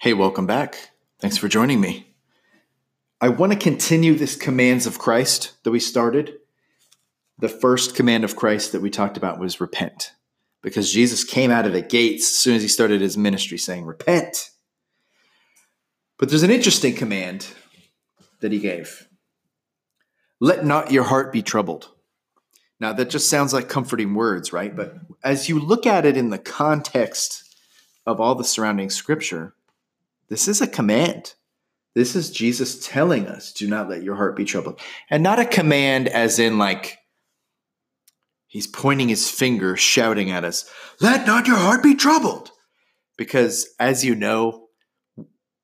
Hey, welcome back. Thanks for joining me. I want to continue this commands of Christ that we started. The first command of Christ that we talked about was repent, because Jesus came out of the gates as soon as he started his ministry saying, Repent. But there's an interesting command that he gave Let not your heart be troubled. Now, that just sounds like comforting words, right? But as you look at it in the context of all the surrounding scripture, this is a command. This is Jesus telling us, do not let your heart be troubled. And not a command as in like he's pointing his finger, shouting at us, let not your heart be troubled. Because as you know,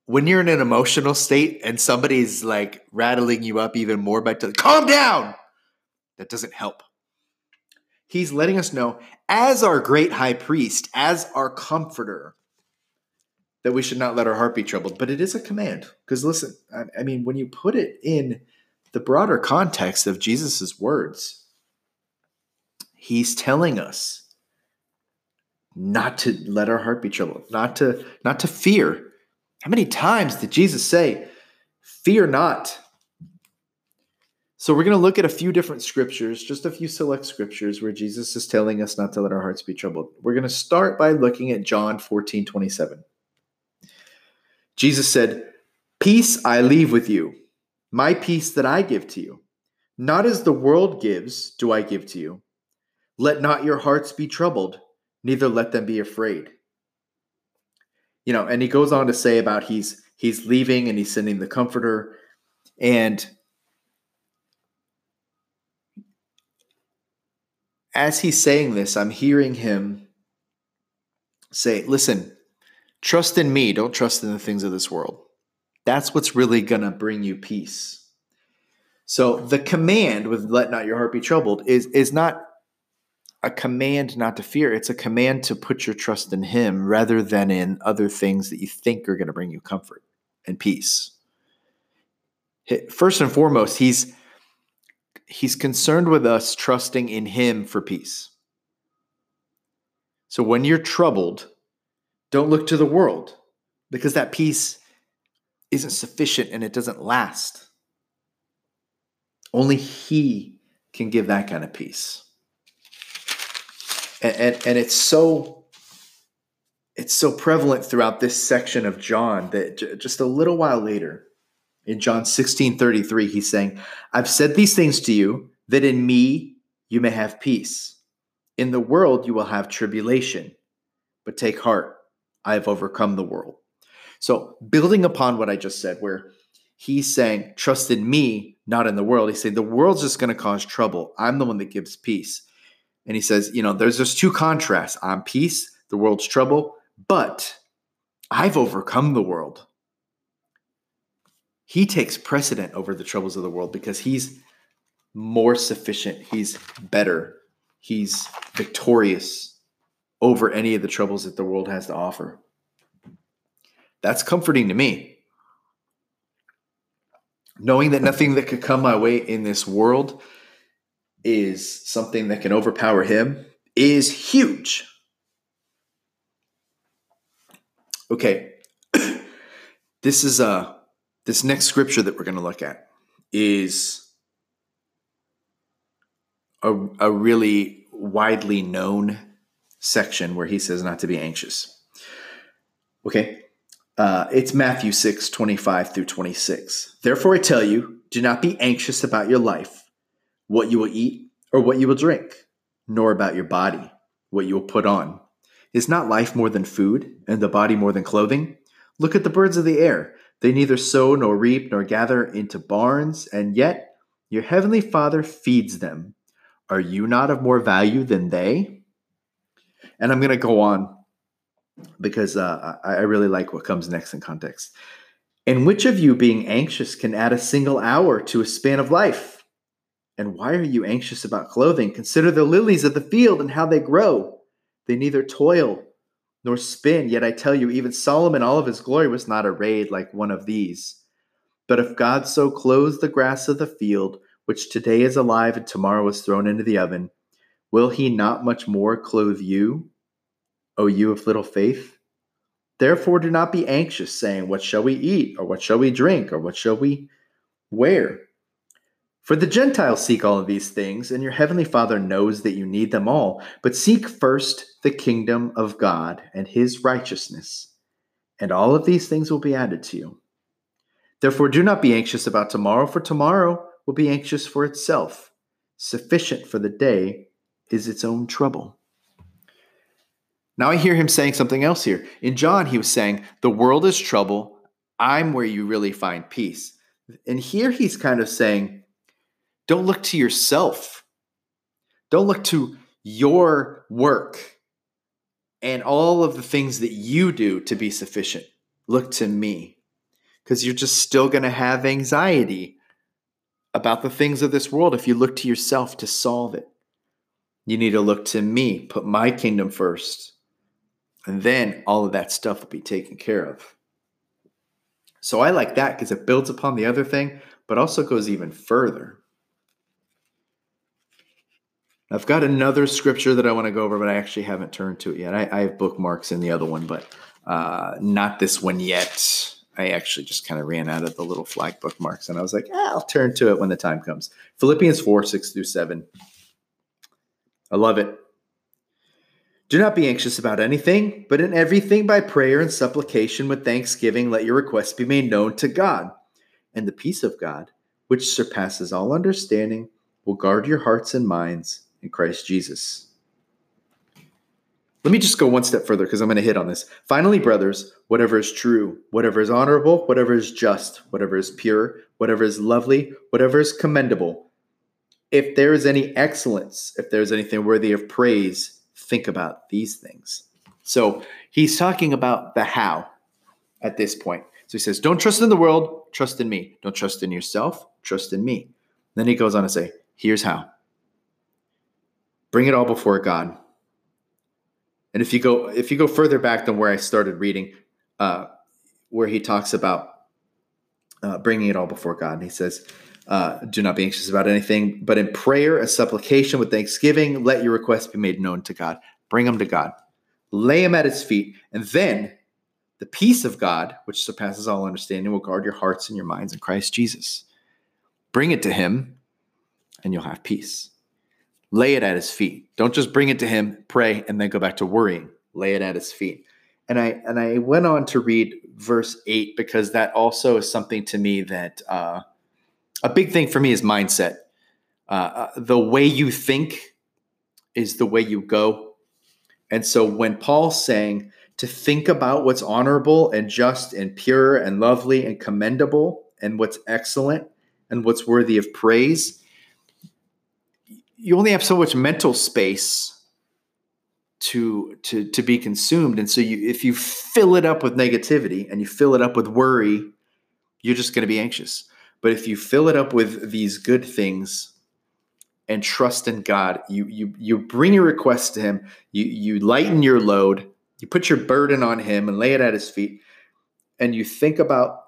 when you're in an emotional state and somebody's like rattling you up even more by telling, calm down, that doesn't help. He's letting us know, as our great high priest, as our comforter, that we should not let our heart be troubled. But it is a command. Because listen, I, I, mean, when you put it in the broader context of Jesus' words, he's telling us not to let our heart be troubled, not to not to fear. How many times did Jesus say, "Fear not"? So we're going to look at a few different scriptures, just a few select scriptures where Jesus is telling us not to let our hearts be troubled. We're going to start by looking at John 14, 27. Jesus said, Peace I leave with you, my peace that I give to you. Not as the world gives, do I give to you. Let not your hearts be troubled, neither let them be afraid. You know, and he goes on to say about he's he's leaving and he's sending the comforter and as he's saying this, I'm hearing him say, Listen, Trust in me, don't trust in the things of this world. That's what's really going to bring you peace. So the command with let not your heart be troubled is is not a command not to fear. It's a command to put your trust in him rather than in other things that you think are going to bring you comfort and peace. First and foremost, he's he's concerned with us trusting in him for peace. So when you're troubled, don't look to the world because that peace isn't sufficient and it doesn't last. Only He can give that kind of peace. And, and, and it's so it's so prevalent throughout this section of John that j- just a little while later, in John 16 33, he's saying, I've said these things to you that in me you may have peace. In the world you will have tribulation, but take heart. I have overcome the world. So, building upon what I just said, where he's saying, trust in me, not in the world. He's saying, the world's just going to cause trouble. I'm the one that gives peace. And he says, you know, there's just two contrasts I'm peace, the world's trouble, but I've overcome the world. He takes precedent over the troubles of the world because he's more sufficient, he's better, he's victorious over any of the troubles that the world has to offer. That's comforting to me. Knowing that nothing that could come my way in this world is something that can overpower him is huge. Okay. this is uh this next scripture that we're going to look at is a, a really widely known section where he says not to be anxious. Okay. Uh, it's Matthew 6, 25 through 26. Therefore, I tell you, do not be anxious about your life, what you will eat or what you will drink, nor about your body, what you will put on. Is not life more than food, and the body more than clothing? Look at the birds of the air. They neither sow nor reap nor gather into barns, and yet your heavenly Father feeds them. Are you not of more value than they? And I'm going to go on because uh, I, really like what comes next in context. And which of you, being anxious, can add a single hour to a span of life? And why are you anxious about clothing? Consider the lilies of the field and how they grow. They neither toil nor spin. Yet I tell you, even Solomon, all of his glory, was not arrayed like one of these. But if God so clothes the grass of the field, which today is alive and tomorrow is thrown into the oven, Will he not much more clothe you, O you of little faith? Therefore, do not be anxious, saying, What shall we eat? Or what shall we drink? Or what shall we wear? For the Gentiles seek all of these things, and your heavenly Father knows that you need them all. But seek first the kingdom of God and his righteousness, and all of these things will be added to you. Therefore, do not be anxious about tomorrow, for tomorrow will be anxious for itself. Sufficient for the day is its own trouble. Now I hear him saying something else here. In John, he was saying, The world is trouble. I'm where you really find peace. And here he's kind of saying, Don't look to yourself. Don't look to your work and all of the things that you do to be sufficient. Look to me because you're just still going to have anxiety about the things of this world if you look to yourself to solve it. You need to look to me, put my kingdom first, and then all of that stuff will be taken care of. So I like that because it builds upon the other thing, but also goes even further. I've got another scripture that I want to go over, but I actually haven't turned to it yet. I, I have bookmarks in the other one, but uh, not this one yet. I actually just kind of ran out of the little flag bookmarks and I was like, ah, I'll turn to it when the time comes. Philippians 4 6 through 7. I love it. Do not be anxious about anything, but in everything by prayer and supplication with thanksgiving, let your requests be made known to God. And the peace of God, which surpasses all understanding, will guard your hearts and minds in Christ Jesus. Let me just go one step further because I'm going to hit on this. Finally, brothers, whatever is true, whatever is honorable, whatever is just, whatever is pure, whatever is lovely, whatever is commendable, if there is any excellence, if there's anything worthy of praise, think about these things. So he's talking about the how at this point. So he says, Don't trust in the world, trust in me. Don't trust in yourself, trust in me. Then he goes on to say, Here's how bring it all before God and if you go if you go further back than where I started reading, uh, where he talks about uh, bringing it all before God, and he says, uh, "Do not be anxious about anything, but in prayer and supplication with thanksgiving, let your requests be made known to God. Bring them to God, lay them at His feet, and then." The peace of God, which surpasses all understanding, will guard your hearts and your minds in Christ Jesus. Bring it to Him, and you'll have peace. Lay it at his feet. Don't just bring it to him, pray, and then go back to worrying. Lay it at his feet. And I and I went on to read verse eight because that also is something to me that uh, a big thing for me is mindset. Uh, uh, the way you think is the way you go. And so when Paul's saying to think about what's honorable and just and pure and lovely and commendable and what's excellent and what's worthy of praise, you only have so much mental space to to to be consumed and so you if you fill it up with negativity and you fill it up with worry you're just going to be anxious but if you fill it up with these good things and trust in God you you you bring your request to him you you lighten your load you put your burden on him and lay it at his feet and you think about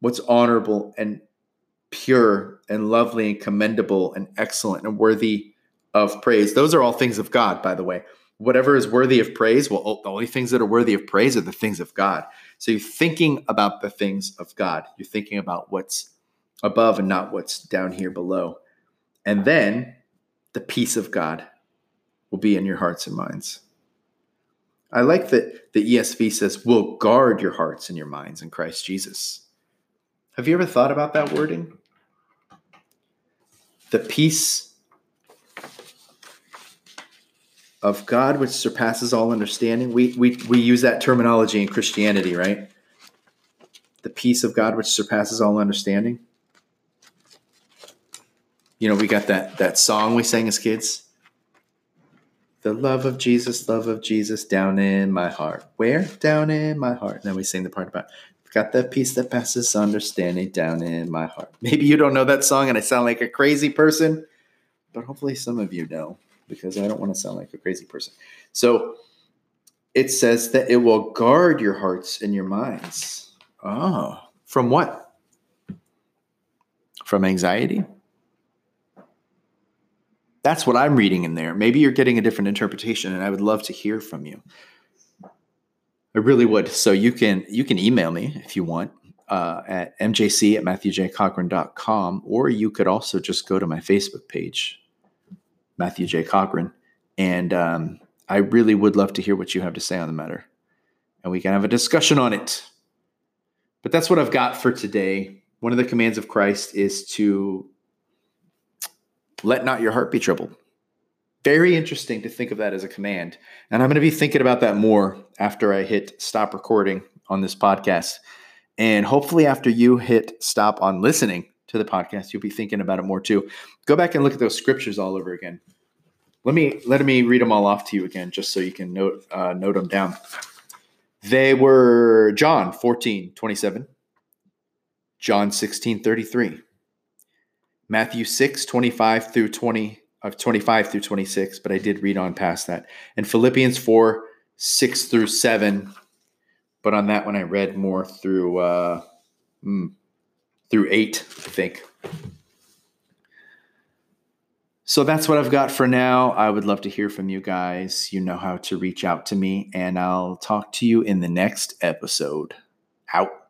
what's honorable and pure and lovely and commendable and excellent and worthy of praise. Those are all things of God, by the way. Whatever is worthy of praise, well, the only things that are worthy of praise are the things of God. So you're thinking about the things of God. You're thinking about what's above and not what's down here below. And then the peace of God will be in your hearts and minds. I like that the ESV says, will guard your hearts and your minds in Christ Jesus. Have you ever thought about that wording? The peace of God which surpasses all understanding. We, we, we use that terminology in Christianity, right? The peace of God which surpasses all understanding. You know, we got that, that song we sang as kids. The love of Jesus, love of Jesus down in my heart. Where? Down in my heart. And then we sing the part about got that peace that passes understanding down in my heart. Maybe you don't know that song and I sound like a crazy person, but hopefully some of you know because I don't want to sound like a crazy person. So it says that it will guard your hearts and your minds. Oh, from what? From anxiety? That's what I'm reading in there. Maybe you're getting a different interpretation, and I would love to hear from you. I really would. So you can you can email me if you want uh, at mjc at matthewjcochran.com, or you could also just go to my Facebook page, Matthew J. Cochran. And um, I really would love to hear what you have to say on the matter. And we can have a discussion on it. But that's what I've got for today. One of the commands of Christ is to let not your heart be troubled. Very interesting to think of that as a command. And I'm going to be thinking about that more after I hit stop recording on this podcast. And hopefully, after you hit stop on listening to the podcast, you'll be thinking about it more too. Go back and look at those scriptures all over again. Let me let me read them all off to you again, just so you can note uh, note them down. They were John 14, 27, John 16, 33, Matthew 6, 25 through 20 of 25 through 26, but I did read on past that. And Philippians 4, 6 through 7. But on that one I read more through uh, mm, through 8, I think. So that's what I've got for now. I would love to hear from you guys. You know how to reach out to me, and I'll talk to you in the next episode. Out.